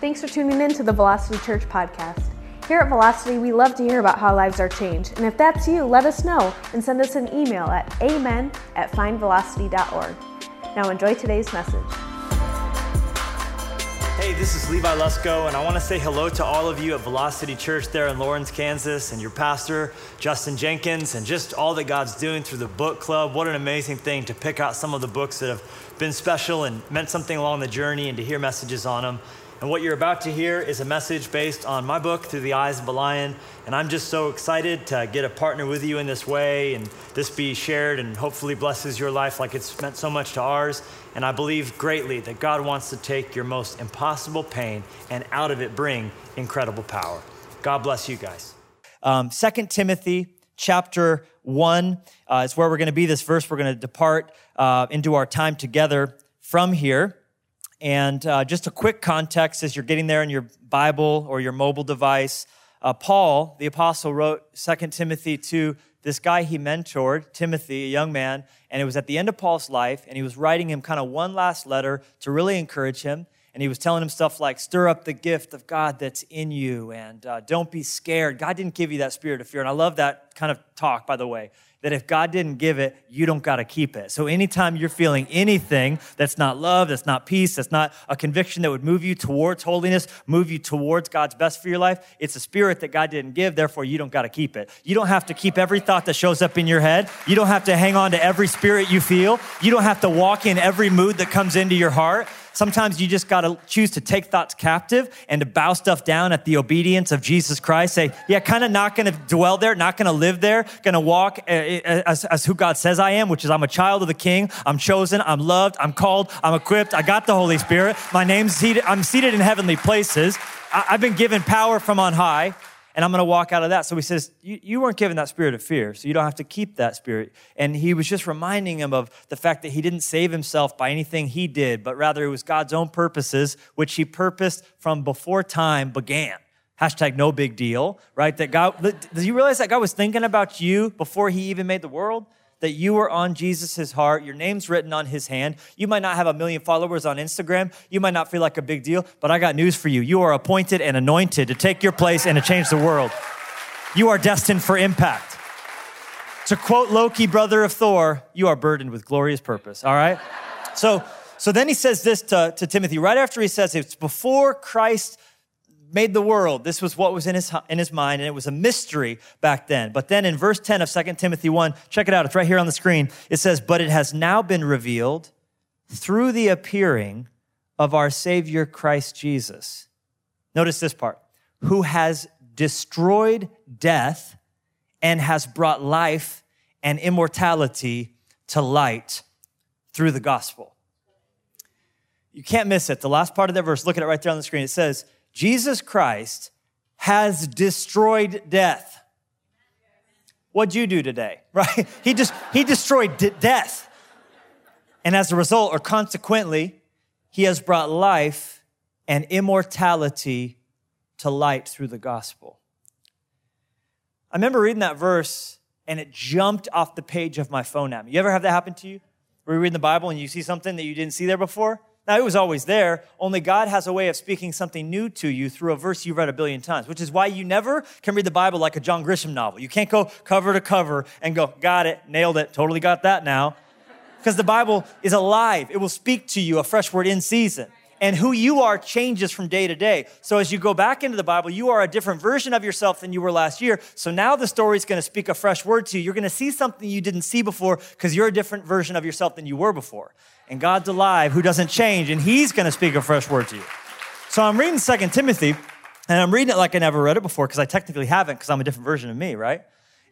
Thanks for tuning in to the Velocity Church podcast. Here at Velocity, we love to hear about how lives are changed. And if that's you, let us know and send us an email at amen at findvelocity.org. Now enjoy today's message. Hey, this is Levi Lusko, and I want to say hello to all of you at Velocity Church there in Lawrence, Kansas, and your pastor, Justin Jenkins, and just all that God's doing through the book club. What an amazing thing to pick out some of the books that have been special and meant something along the journey and to hear messages on them. And what you're about to hear is a message based on my book, Through the Eyes of a Lion. And I'm just so excited to get a partner with you in this way and this be shared and hopefully blesses your life like it's meant so much to ours. And I believe greatly that God wants to take your most impossible pain and out of it bring incredible power. God bless you guys. Um, 2 Timothy chapter 1 uh, is where we're going to be this verse. We're going to depart uh, into our time together from here. And uh, just a quick context as you're getting there in your Bible or your mobile device. Uh, Paul, the apostle, wrote 2 Timothy to this guy he mentored, Timothy, a young man, and it was at the end of Paul's life, and he was writing him kind of one last letter to really encourage him. And he was telling him stuff like, stir up the gift of God that's in you, and uh, don't be scared. God didn't give you that spirit of fear. And I love that kind of talk, by the way that if God didn't give it, you don't got to keep it. So anytime you're feeling anything that's not love, that's not peace, that's not a conviction that would move you towards holiness, move you towards God's best for your life, it's a spirit that God didn't give, therefore you don't got to keep it. You don't have to keep every thought that shows up in your head. You don't have to hang on to every spirit you feel. You don't have to walk in every mood that comes into your heart. Sometimes you just got to choose to take thoughts captive and to bow stuff down at the obedience of Jesus Christ. Say, yeah, kind of not going to dwell there, not going to live there, going to walk uh, uh, as, as who God says I am, which is I'm a child of the King. I'm chosen. I'm loved. I'm called. I'm equipped. I got the Holy Spirit. My name's seated. I'm seated in heavenly places. I've been given power from on high and I'm going to walk out of that. So he says, you, you weren't given that spirit of fear, so you don't have to keep that spirit. And he was just reminding him of the fact that he didn't save himself by anything he did, but rather it was God's own purposes, which he purposed from before time began. Hashtag no big deal, right? That God, do you realize that God was thinking about you before he even made the world? That you are on Jesus' heart. Your name's written on his hand. You might not have a million followers on Instagram. You might not feel like a big deal, but I got news for you. You are appointed and anointed to take your place and to change the world. You are destined for impact. To quote Loki, brother of Thor, you are burdened with glorious purpose, all right? So, so then he says this to, to Timothy right after he says it's before Christ made the world. This was what was in his, in his mind, and it was a mystery back then. But then in verse 10 of 2 Timothy 1, check it out, it's right here on the screen. It says, But it has now been revealed through the appearing of our Savior Christ Jesus. Notice this part who has destroyed death and has brought life and immortality to light through the gospel. You can't miss it. The last part of that verse, look at it right there on the screen. It says, Jesus Christ has destroyed death. What'd you do today? Right? He just he destroyed death. And as a result, or consequently, he has brought life and immortality to light through the gospel. I remember reading that verse and it jumped off the page of my phone at me. You ever have that happen to you? Where you read the Bible and you see something that you didn't see there before? Now, it was always there, only God has a way of speaking something new to you through a verse you've read a billion times, which is why you never can read the Bible like a John Grisham novel. You can't go cover to cover and go, got it, nailed it, totally got that now. Because the Bible is alive, it will speak to you a fresh word in season. And who you are changes from day to day. So as you go back into the Bible, you are a different version of yourself than you were last year. So now the story is going to speak a fresh word to you. You're going to see something you didn't see before because you're a different version of yourself than you were before and God's alive who doesn't change, and He's going to speak a fresh word to you. So I'm reading Second Timothy, and I'm reading it like I never read it before because I technically haven't because I'm a different version of me, right?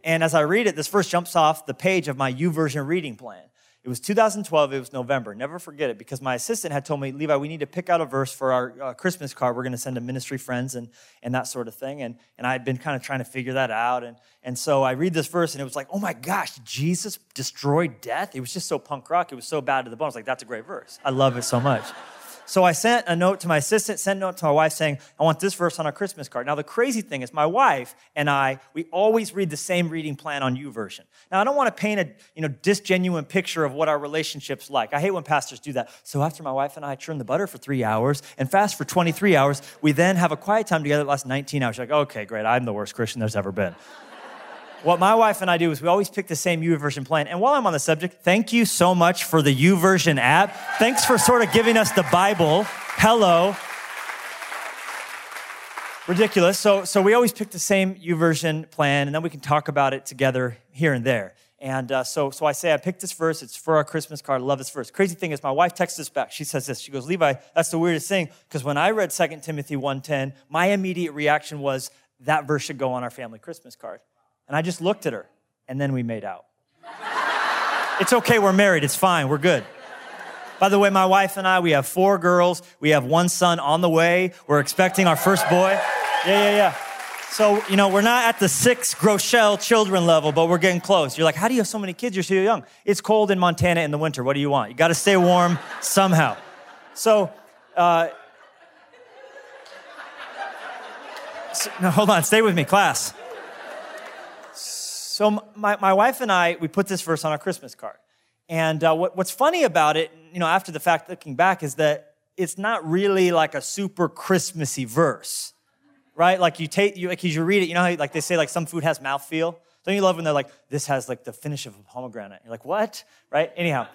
And as I read it, this verse jumps off the page of my YouVersion reading plan. It was 2012, it was November. Never forget it because my assistant had told me, Levi, we need to pick out a verse for our uh, Christmas card. We're going to send to ministry friends and, and that sort of thing. And, and I had been kind of trying to figure that out. And, and so I read this verse and it was like, oh my gosh, Jesus destroyed death? It was just so punk rock. It was so bad to the bone. I was like, that's a great verse. I love it so much. So I sent a note to my assistant, sent a note to my wife saying, I want this verse on our Christmas card. Now, the crazy thing is, my wife and I, we always read the same reading plan on YouVersion. Now, I don't want to paint a you know, disgenuine picture of what our relationship's like. I hate when pastors do that. So after my wife and I churn the butter for three hours and fast for 23 hours, we then have a quiet time together that lasts 19 hours. Like, okay, great, I'm the worst Christian there's ever been. What my wife and I do is we always pick the same YouVersion plan. And while I'm on the subject, thank you so much for the YouVersion app. Thanks for sort of giving us the Bible. Hello. Ridiculous. So, so we always pick the same YouVersion plan, and then we can talk about it together here and there. And uh, so, so I say, I picked this verse. It's for our Christmas card. I love this verse. Crazy thing is, my wife texts us back. She says this. She goes, Levi, that's the weirdest thing. Because when I read 2 Timothy 1.10, my immediate reaction was, that verse should go on our family Christmas card. And I just looked at her, and then we made out. it's okay, we're married, it's fine, we're good. By the way, my wife and I, we have four girls, we have one son on the way, we're expecting our first boy. Yeah, yeah, yeah. So, you know, we're not at the six Groeschel children level, but we're getting close. You're like, how do you have so many kids? You're so young. It's cold in Montana in the winter. What do you want? You got to stay warm somehow. So, uh, so, no, hold on, stay with me, class. So my, my wife and I, we put this verse on our Christmas card. And uh, what, what's funny about it, you know, after the fact, looking back, is that it's not really like a super Christmassy verse, right? Like you take, you, like you read it, you know how like they say like some food has mouthfeel? Don't you love when they're like, this has like the finish of a pomegranate? You're like, what? Right? Anyhow.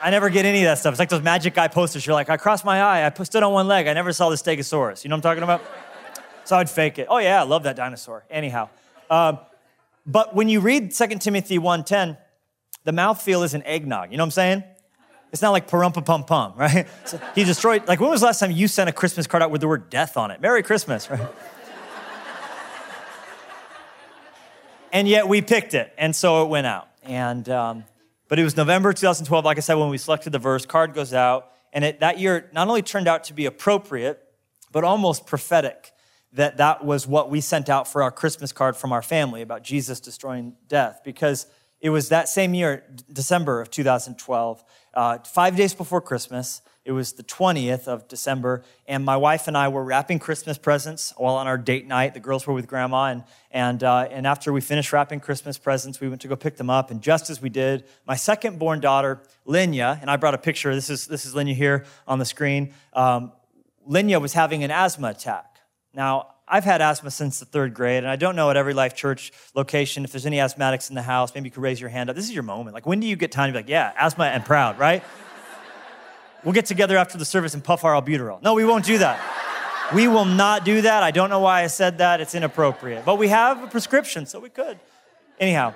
I never get any of that stuff. It's like those Magic Eye posters. You're like, I crossed my eye. I stood on one leg. I never saw the stegosaurus. You know what I'm talking about? So I'd fake it. Oh yeah, I love that dinosaur. Anyhow, um, but when you read 2 Timothy 1.10, the mouthfeel is an eggnog. You know what I'm saying? It's not like parumpa pum pum, right? So he destroyed, like, when was the last time you sent a Christmas card out with the word death on it? Merry Christmas, right? and yet we picked it, and so it went out. And, um, but it was November 2012, like I said, when we selected the verse, card goes out, and it, that year not only turned out to be appropriate, but almost prophetic that that was what we sent out for our Christmas card from our family about Jesus destroying death because it was that same year, December of 2012, uh, five days before Christmas. It was the 20th of December, and my wife and I were wrapping Christmas presents while on our date night. The girls were with grandma, and, and, uh, and after we finished wrapping Christmas presents, we went to go pick them up. And just as we did, my second born daughter, Lenya, and I brought a picture. This is, this is Lenya here on the screen. Um, Lenya was having an asthma attack. Now, I've had asthma since the third grade, and I don't know at every Life Church location if there's any asthmatics in the house. Maybe you could raise your hand up. This is your moment. Like, when do you get time to be like, yeah, asthma and proud, right? we'll get together after the service and puff our albuterol. No, we won't do that. We will not do that. I don't know why I said that. It's inappropriate. But we have a prescription, so we could. Anyhow,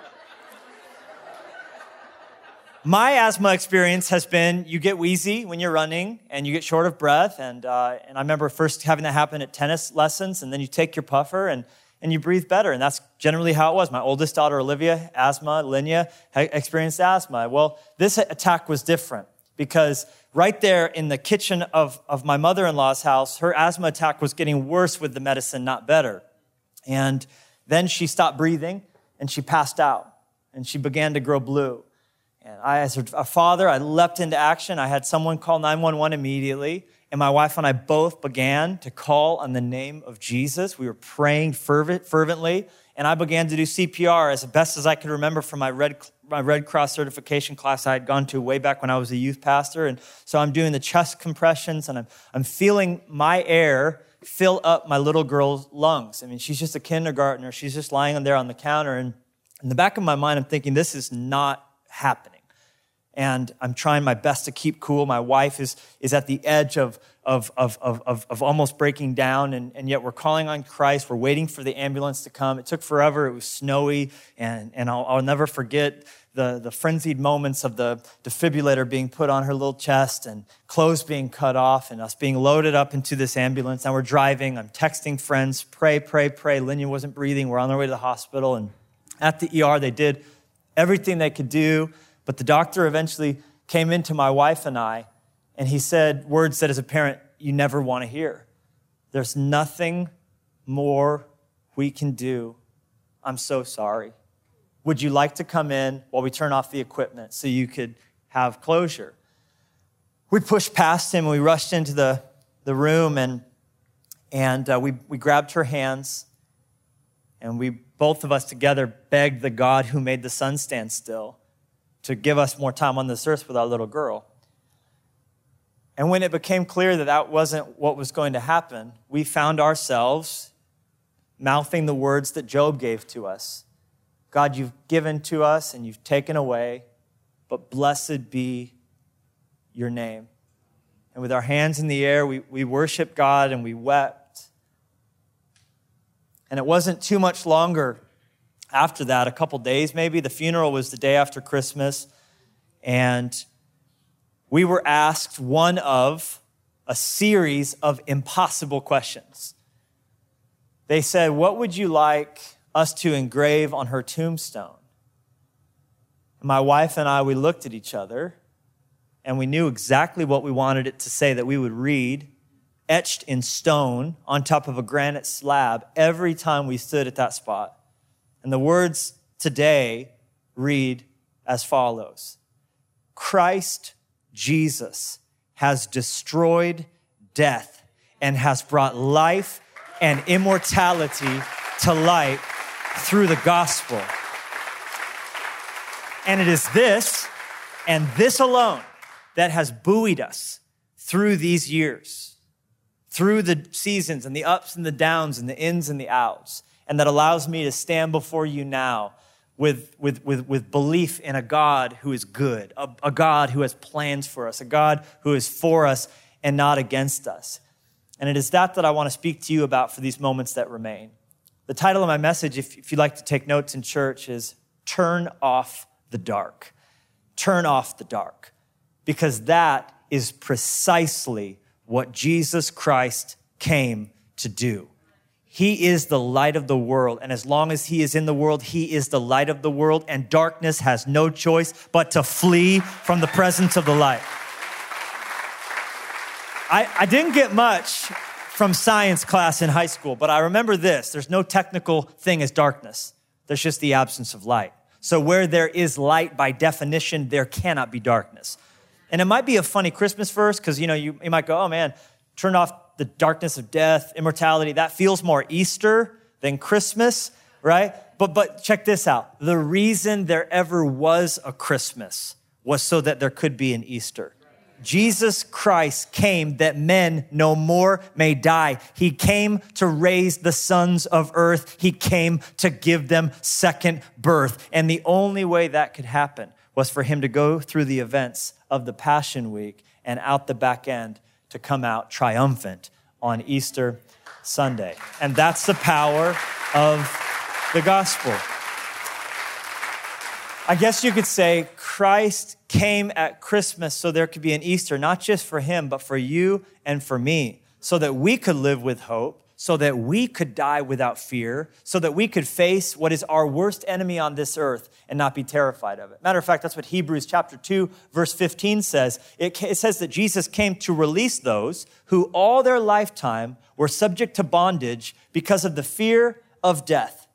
my asthma experience has been you get wheezy when you're running and you get short of breath. And, uh, and I remember first having that happen at tennis lessons, and then you take your puffer and, and you breathe better. And that's generally how it was. My oldest daughter, Olivia, asthma, Lenya, experienced asthma. Well, this attack was different because right there in the kitchen of, of my mother in law's house, her asthma attack was getting worse with the medicine, not better. And then she stopped breathing and she passed out and she began to grow blue. And I, as a father, I leapt into action. I had someone call 911 immediately. And my wife and I both began to call on the name of Jesus. We were praying fervent, fervently. And I began to do CPR as best as I could remember from my Red, my Red Cross certification class I had gone to way back when I was a youth pastor. And so I'm doing the chest compressions and I'm, I'm feeling my air fill up my little girl's lungs. I mean, she's just a kindergartner. She's just lying there on the counter. And in the back of my mind, I'm thinking, this is not happening and I'm trying my best to keep cool. My wife is, is at the edge of, of, of, of, of almost breaking down, and, and yet we're calling on Christ. We're waiting for the ambulance to come. It took forever. It was snowy, and, and I'll, I'll never forget the, the frenzied moments of the defibrillator being put on her little chest and clothes being cut off and us being loaded up into this ambulance. And we're driving. I'm texting friends, pray, pray, pray. Lenya wasn't breathing. We're on our way to the hospital. And at the ER, they did everything they could do but the doctor eventually came into my wife and I, and he said words that as a parent you never want to hear. There's nothing more we can do. I'm so sorry. Would you like to come in while we turn off the equipment so you could have closure? we pushed past him and we rushed into the, the room and, and uh, we, we grabbed her hands and we, both of us together, begged the God who made the sun stand still to give us more time on this earth with our little girl. And when it became clear that that wasn't what was going to happen, we found ourselves mouthing the words that Job gave to us God, you've given to us and you've taken away, but blessed be your name. And with our hands in the air, we, we worshiped God and we wept. And it wasn't too much longer after that, a couple days maybe. The funeral was the day after Christmas. And we were asked one of a series of impossible questions. They said, What would you like us to engrave on her tombstone? My wife and I, we looked at each other and we knew exactly what we wanted it to say that we would read etched in stone on top of a granite slab every time we stood at that spot. And the words today read as follows Christ Jesus has destroyed death and has brought life and immortality to light through the gospel. And it is this and this alone that has buoyed us through these years, through the seasons and the ups and the downs and the ins and the outs, and that allows me to stand before you now with, with, with, with belief in a God who is good, a, a God who has plans for us, a God who is for us and not against us. And it is that that I want to speak to you about for these moments that remain. The title of my message, if, if you'd like to take notes in church, is Turn Off the Dark. Turn off the dark because that is precisely what Jesus Christ came to do. He is the light of the world. And as long as He is in the world, He is the light of the world. And darkness has no choice but to flee from the presence of the light. I, I didn't get much from science class in high school, but I remember this there's no technical thing as darkness, there's just the absence of light. So, where there is light, by definition, there cannot be darkness. And it might be a funny Christmas verse because, you know, you, you might go, oh man, turn off the darkness of death, immortality. That feels more Easter than Christmas, right? But, but check this out. The reason there ever was a Christmas was so that there could be an Easter. Jesus Christ came that men no more may die. He came to raise the sons of earth. He came to give them second birth. And the only way that could happen was for him to go through the events of the Passion Week and out the back end to come out triumphant on Easter Sunday. And that's the power of the gospel. I guess you could say Christ came at Christmas so there could be an Easter, not just for him, but for you and for me, so that we could live with hope so that we could die without fear, so that we could face what is our worst enemy on this earth and not be terrified of it. Matter of fact, that's what Hebrews chapter 2, verse 15 says. It, it says that Jesus came to release those who all their lifetime were subject to bondage because of the fear of death.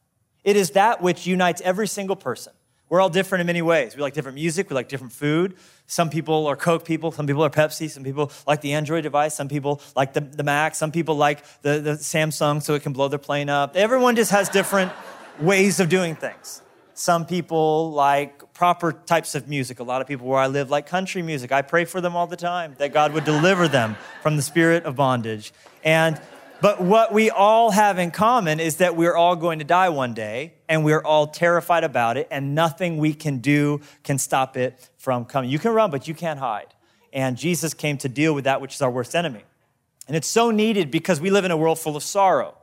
It is that which unites every single person. We're all different in many ways. We like different music, we like different food. Some people are Coke people, some people are Pepsi, some people like the Android device, some people like the, the Mac, some people like the, the Samsung so it can blow their plane up. Everyone just has different ways of doing things. Some people like proper types of music. A lot of people where I live like country music. I pray for them all the time that God would deliver them from the spirit of bondage. And but what we all have in common is that we're all going to die one day and we're all terrified about it and nothing we can do can stop it from coming. You can run, but you can't hide. And Jesus came to deal with that which is our worst enemy. And it's so needed because we live in a world full of sorrow.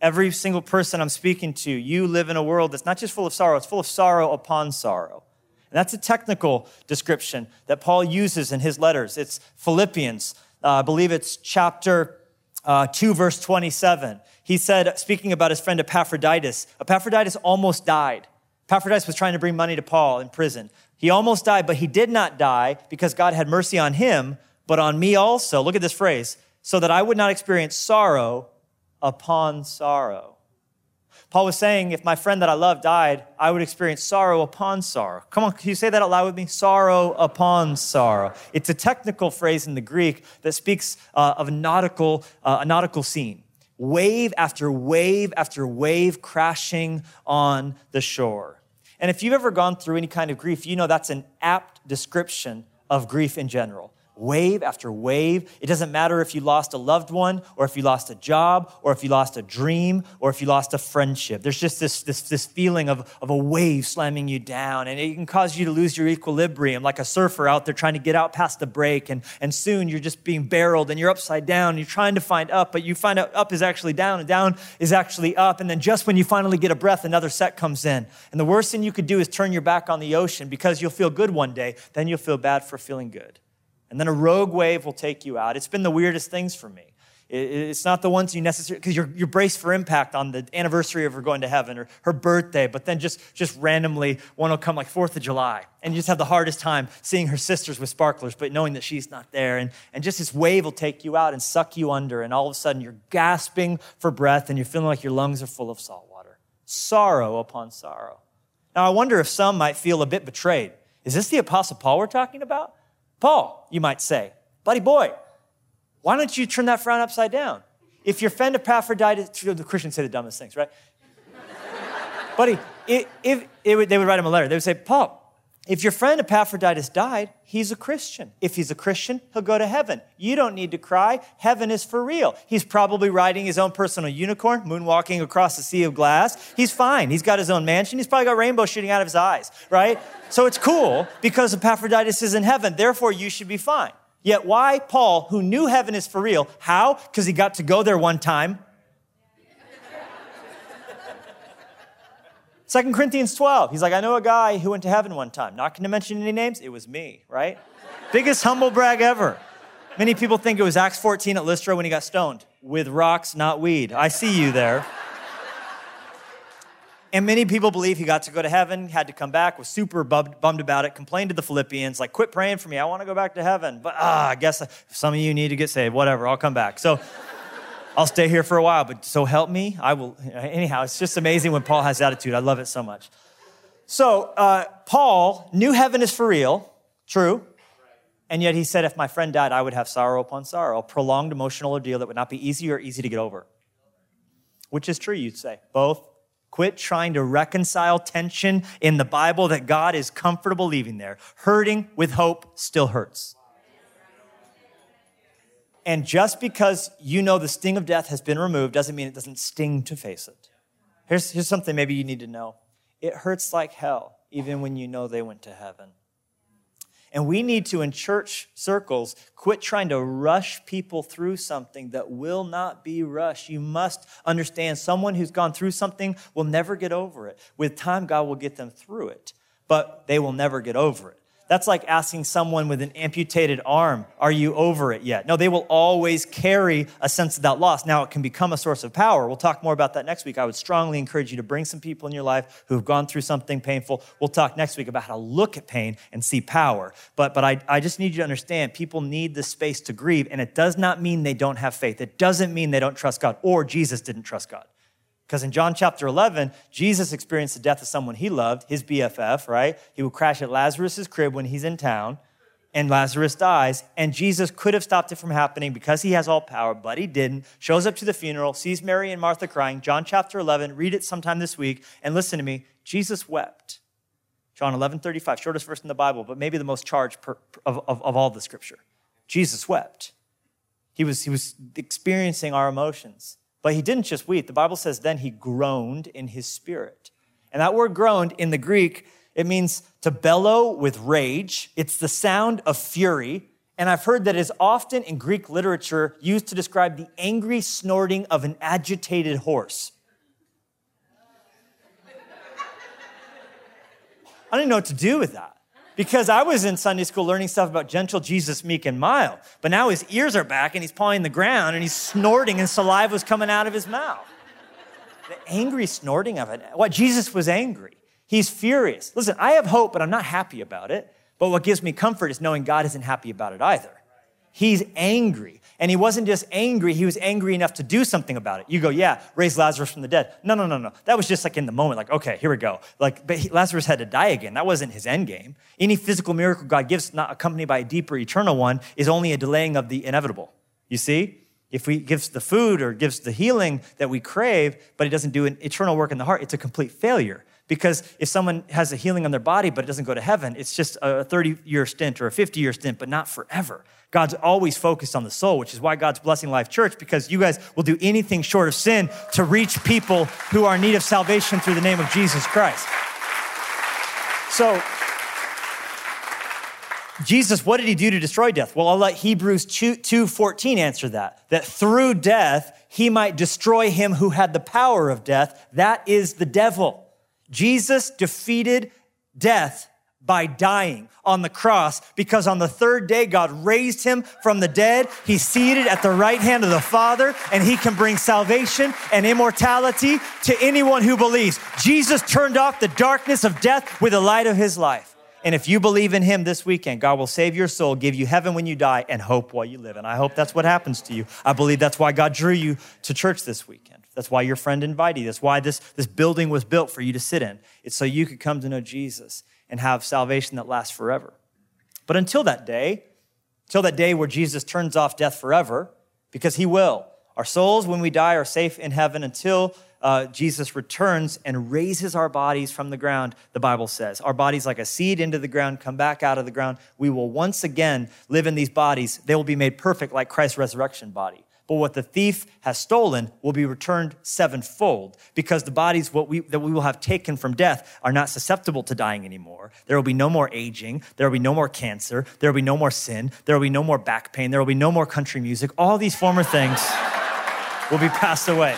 Every single person I'm speaking to, you live in a world that's not just full of sorrow, it's full of sorrow upon sorrow. And that's a technical description that Paul uses in his letters. It's Philippians, uh, I believe it's chapter uh, 2, verse 27. He said, speaking about his friend Epaphroditus, Epaphroditus almost died. Epaphroditus was trying to bring money to Paul in prison. He almost died, but he did not die because God had mercy on him, but on me also. Look at this phrase so that I would not experience sorrow upon sorrow. Paul was saying, if my friend that I love died, I would experience sorrow upon sorrow. Come on, can you say that out loud with me? Sorrow upon sorrow. It's a technical phrase in the Greek that speaks uh, of a nautical, uh, a nautical scene. Wave after wave after wave crashing on the shore. And if you've ever gone through any kind of grief, you know that's an apt description of grief in general wave after wave. It doesn't matter if you lost a loved one, or if you lost a job, or if you lost a dream, or if you lost a friendship. There's just this, this, this feeling of, of a wave slamming you down, and it can cause you to lose your equilibrium, like a surfer out there trying to get out past the break, and, and soon you're just being barreled and you're upside down, and you're trying to find up, but you find out up is actually down, and down is actually up, and then just when you finally get a breath, another set comes in. And the worst thing you could do is turn your back on the ocean because you'll feel good one day, then you'll feel bad for feeling good and then a rogue wave will take you out. It's been the weirdest things for me. It's not the ones you necessarily, because you're, you're braced for impact on the anniversary of her going to heaven or her birthday, but then just, just randomly one will come like 4th of July. And you just have the hardest time seeing her sisters with sparklers, but knowing that she's not there. And, and just this wave will take you out and suck you under. And all of a sudden you're gasping for breath and you're feeling like your lungs are full of salt water. Sorrow upon sorrow. Now I wonder if some might feel a bit betrayed. Is this the Apostle Paul we're talking about? Paul, you might say, buddy boy, why don't you turn that frown upside down? If your friend Epaphroditus, the Christians say the dumbest things, right? buddy, if, if they would write him a letter, they would say, Paul, if your friend Epaphroditus died, he's a Christian. If he's a Christian, he'll go to heaven. You don't need to cry. Heaven is for real. He's probably riding his own personal unicorn, moonwalking across the sea of glass. He's fine. He's got his own mansion. He's probably got rainbows shooting out of his eyes, right? So it's cool because Epaphroditus is in heaven. Therefore, you should be fine. Yet why Paul, who knew heaven is for real, how? Because he got to go there one time 2 Corinthians 12, he's like, I know a guy who went to heaven one time. Not going to mention any names. It was me, right? Biggest humble brag ever. Many people think it was Acts 14 at Lystra when he got stoned with rocks, not weed. I see you there. And many people believe he got to go to heaven, had to come back, was super bummed, about it, complained to the Philippians, like, quit praying for me. I want to go back to heaven. But ah, I guess some of you need to get saved. Whatever, I'll come back. So I'll stay here for a while, but so help me, I will. Anyhow, it's just amazing when Paul has attitude. I love it so much. So, uh, Paul knew heaven is for real, true. And yet he said, if my friend died, I would have sorrow upon sorrow, a prolonged emotional ordeal that would not be easy or easy to get over. Which is true, you'd say. Both. Quit trying to reconcile tension in the Bible that God is comfortable leaving there. Hurting with hope still hurts. And just because you know the sting of death has been removed doesn't mean it doesn't sting to face it. Here's, here's something maybe you need to know it hurts like hell, even when you know they went to heaven. And we need to, in church circles, quit trying to rush people through something that will not be rushed. You must understand someone who's gone through something will never get over it. With time, God will get them through it, but they will never get over it. That's like asking someone with an amputated arm, Are you over it yet? No, they will always carry a sense of that loss. Now, it can become a source of power. We'll talk more about that next week. I would strongly encourage you to bring some people in your life who have gone through something painful. We'll talk next week about how to look at pain and see power. But, but I, I just need you to understand people need the space to grieve, and it does not mean they don't have faith. It doesn't mean they don't trust God or Jesus didn't trust God. Because in John chapter 11, Jesus experienced the death of someone he loved, his BFF, right? He would crash at Lazarus's crib when he's in town, and Lazarus dies. And Jesus could have stopped it from happening because he has all power, but he didn't. Shows up to the funeral, sees Mary and Martha crying. John chapter 11, read it sometime this week, and listen to me. Jesus wept. John 11, 35, shortest verse in the Bible, but maybe the most charged per, of, of, of all the scripture. Jesus wept. He was, he was experiencing our emotions. But he didn't just weep. The Bible says then he groaned in his spirit. And that word groaned in the Greek, it means to bellow with rage. It's the sound of fury. And I've heard that is often in Greek literature used to describe the angry snorting of an agitated horse. I even know what to do with that because I was in Sunday school learning stuff about gentle Jesus, meek and mild. But now his ears are back and he's pawing the ground and he's snorting and saliva was coming out of his mouth. The angry snorting of it. What? Jesus was angry. He's furious. Listen, I have hope, but I'm not happy about it. But what gives me comfort is knowing God isn't happy about it either. He's angry. And he wasn't just angry, he was angry enough to do something about it. You go, yeah, raise Lazarus from the dead. No, no, no, no. That was just like in the moment, like, okay, here we go. Like, but he, Lazarus had to die again. That wasn't his end game. Any physical miracle God gives, not accompanied by a deeper, eternal one, is only a delaying of the inevitable. You see? If he gives the food or gives the healing that we crave, but he doesn't do an eternal work in the heart, it's a complete failure. Because if someone has a healing on their body, but it doesn't go to heaven, it's just a 30 year stint or a 50 year stint, but not forever. God's always focused on the soul, which is why God's blessing Life Church, because you guys will do anything short of sin to reach people who are in need of salvation through the name of Jesus Christ. So, Jesus, what did he do to destroy death? Well, I'll let Hebrews 2, 14 answer that. That through death, he might destroy him who had the power of death. That is the devil. Jesus defeated death by dying on the cross because on the third day, God raised him from the dead. He's seated at the right hand of the Father, and he can bring salvation and immortality to anyone who believes. Jesus turned off the darkness of death with the light of his life. And if you believe in him this weekend, God will save your soul, give you heaven when you die, and hope while you live. And I hope that's what happens to you. I believe that's why God drew you to church this weekend. That's why your friend invited you. That's why this, this building was built for you to sit in. It's so you could come to know Jesus and have salvation that lasts forever. But until that day, until that day where Jesus turns off death forever, because he will, our souls, when we die, are safe in heaven until uh, Jesus returns and raises our bodies from the ground, the Bible says. Our bodies, like a seed into the ground, come back out of the ground. We will once again live in these bodies. They will be made perfect like Christ's resurrection body. But what the thief has stolen will be returned sevenfold because the bodies we, that we will have taken from death are not susceptible to dying anymore. There will be no more aging. There will be no more cancer. There will be no more sin. There will be no more back pain. There will be no more country music. All these former things will be passed away.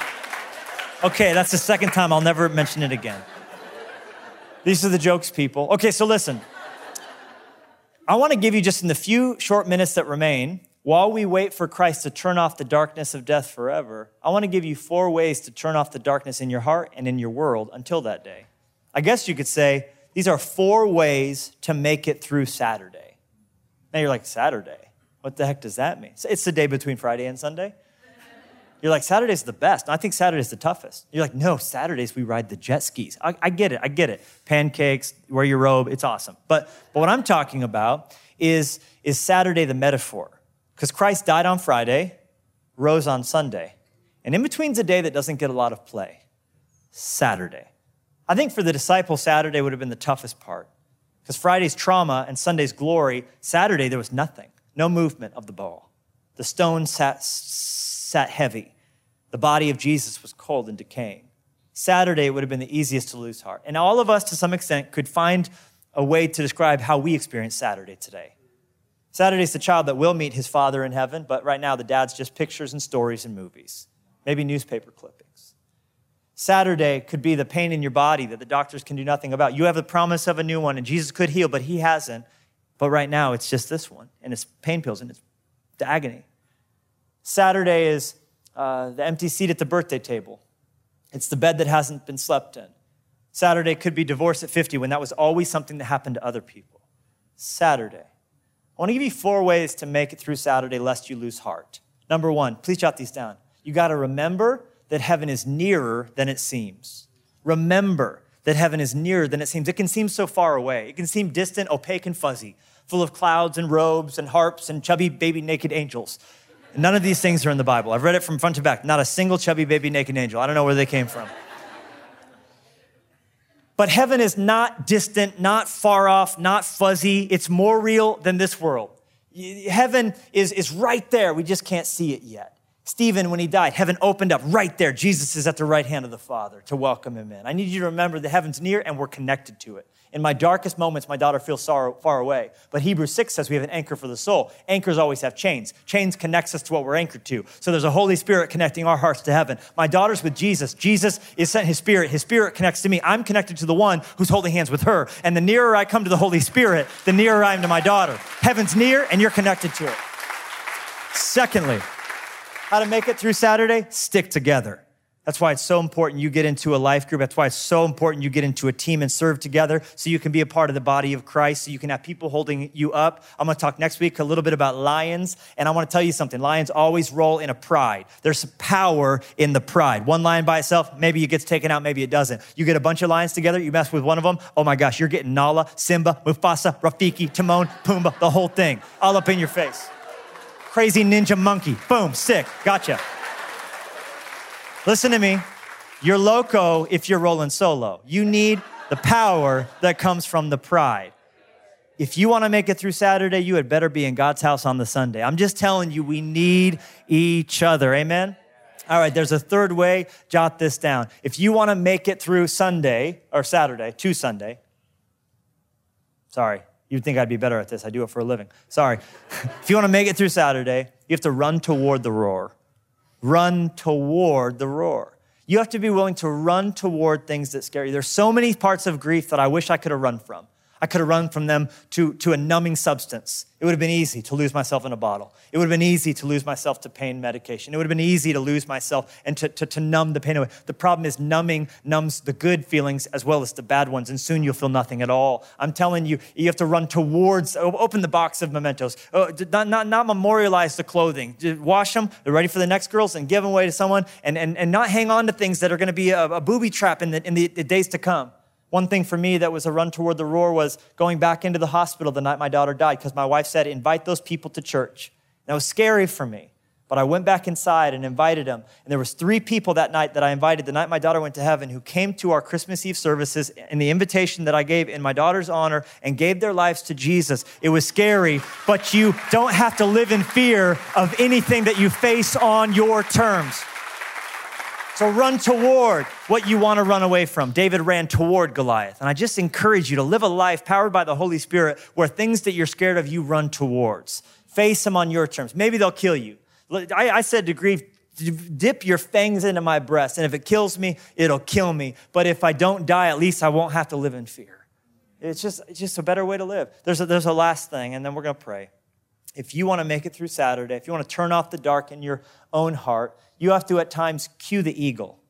Okay, that's the second time I'll never mention it again. These are the jokes, people. Okay, so listen. I want to give you just in the few short minutes that remain while we wait for Christ to turn off the darkness of death forever, I want to give you four ways to turn off the darkness in your heart and in your world until that day. I guess you could say these are four ways to make it through Saturday. Now you're like, Saturday? What the heck does that mean? It's the day between Friday and Sunday. You're like, Saturday's the best. I think Saturday's the toughest. You're like, no, Saturdays we ride the jet skis. I, I get it. I get it. Pancakes, wear your robe. It's awesome. But, but what I'm talking about is, is Saturday the metaphor. Because Christ died on Friday, rose on Sunday. And in between's a day that doesn't get a lot of play Saturday. I think for the disciples, Saturday would have been the toughest part. Because Friday's trauma and Sunday's glory, Saturday there was nothing, no movement of the ball. The stone sat, sat heavy. The body of Jesus was cold and decaying. Saturday would have been the easiest to lose heart. And all of us, to some extent, could find a way to describe how we experience Saturday today. Saturday's the child that will meet his father in heaven, but right now the dad's just pictures and stories and movies, maybe newspaper clippings. Saturday could be the pain in your body that the doctors can do nothing about. You have the promise of a new one, and Jesus could heal, but he hasn't. But right now it's just this one, and it's pain pills, and it's the agony. Saturday is uh, the empty seat at the birthday table. It's the bed that hasn't been slept in. Saturday could be divorce at 50 when that was always something that happened to other people. Saturday I want to give you four ways to make it through Saturday lest you lose heart. Number one, please jot these down. You got to remember that heaven is nearer than it seems. Remember that heaven is nearer than it seems. It can seem so far away. It can seem distant, opaque, and fuzzy, full of clouds and robes and harps and chubby baby naked angels. None of these things are in the Bible. I've read it from front to back. Not a single chubby baby naked angel. I don't know where they came from. But heaven is not distant, not far off, not fuzzy. It's more real than this world. Heaven is, is right there. We just can't see it yet. Stephen, when he died, heaven opened up right there. Jesus is at the right hand of the Father to welcome him in. I need you to remember that heaven's near and we're connected to it. In my darkest moments, my daughter feels sorrow, far away. But Hebrews 6 says we have an anchor for the soul. Anchors always have chains. Chains connects us to what we're anchored to. So there's a Holy Spirit connecting our hearts to heaven. My daughter's with Jesus. Jesus is sent his spirit. His spirit connects to me. I'm connected to the one who's holding hands with her. And the nearer I come to the Holy Spirit, the nearer I am to my daughter. Heaven's near and you're connected to it. Secondly, how to make it through Saturday? Stick together. That's why it's so important you get into a life group. That's why it's so important you get into a team and serve together so you can be a part of the body of Christ, so you can have people holding you up. I'm going to talk next week a little bit about lions. And I want to tell you something lions always roll in a pride. There's power in the pride. One lion by itself, maybe it gets taken out, maybe it doesn't. You get a bunch of lions together, you mess with one of them, oh my gosh, you're getting Nala, Simba, Mufasa, Rafiki, Timon, Pumbaa, the whole thing, all up in your face. Crazy ninja monkey. Boom, sick. Gotcha. Listen to me. You're loco if you're rolling solo. You need the power that comes from the pride. If you want to make it through Saturday, you had better be in God's house on the Sunday. I'm just telling you, we need each other. Amen? All right, there's a third way. Jot this down. If you want to make it through Sunday or Saturday to Sunday, sorry, you'd think I'd be better at this. I do it for a living. Sorry. if you want to make it through Saturday, you have to run toward the roar run toward the roar. You have to be willing to run toward things that scare you. There's so many parts of grief that I wish I could have run from. I could have run from them to, to a numbing substance. It would have been easy to lose myself in a bottle. It would have been easy to lose myself to pain medication. It would have been easy to lose myself and to, to, to numb the pain away. The problem is numbing numbs the good feelings as well as the bad ones, and soon you'll feel nothing at all. I'm telling you, you have to run towards, open the box of mementos. Oh, not, not, not memorialize the clothing. Just wash them, they're ready for the next girls, and give them away to someone, and, and, and not hang on to things that are going to be a, a booby trap in the, in the, the days to come. One thing for me that was a run toward the roar was going back into the hospital the night my daughter died because my wife said, invite those people to church. And it was scary for me. But I went back inside and invited them. And there was three people that night that I invited the night my daughter went to heaven who came to our Christmas Eve services in the invitation that I gave in my daughter's honor and gave their lives to Jesus. It was scary, but you don't have to live in fear of anything that you face on your terms. So run toward what you want to run away from. David ran toward Goliath. And I just encourage you to live a life powered by the Holy Spirit where things that you're scared of, you run towards. Face them on your terms. Maybe they'll kill you. I, I said to grief, dip your fangs into my breast. And if it kills me, it'll kill me. But if I don't die, at least I won't have to live in fear. It's just, it's just a better way to live. There's a, there's a last thing, and then we're going to pray. If you want to make it through Saturday, if you want to turn off the dark in your own heart, you have to at times cue the eagle.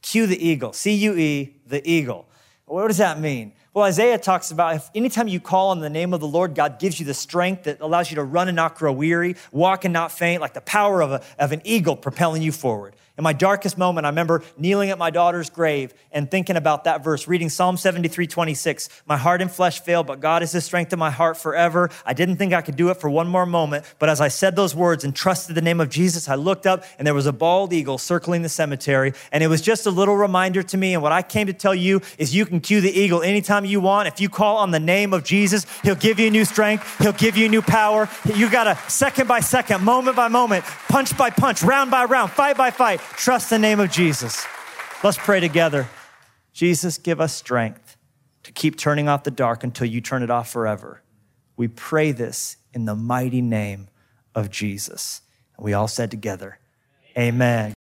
Cue the eagle. C U E, the eagle. What does that mean? Well, Isaiah talks about if anytime you call on the name of the Lord, God gives you the strength that allows you to run and not grow weary, walk and not faint, like the power of, a, of an eagle propelling you forward. In my darkest moment, I remember kneeling at my daughter's grave and thinking about that verse, reading Psalm 73, 26. My heart and flesh fail, but God is the strength of my heart forever. I didn't think I could do it for one more moment, but as I said those words and trusted the name of Jesus, I looked up and there was a bald eagle circling the cemetery. And it was just a little reminder to me. And what I came to tell you is you can cue the eagle anytime you want. If you call on the name of Jesus, he'll give you new strength. He'll give you new power. You got to second by second, moment by moment, punch by punch, round by round, fight by fight Trust the name of Jesus. Let's pray together. Jesus, give us strength to keep turning off the dark until you turn it off forever. We pray this in the mighty name of Jesus. And we all said together, Amen.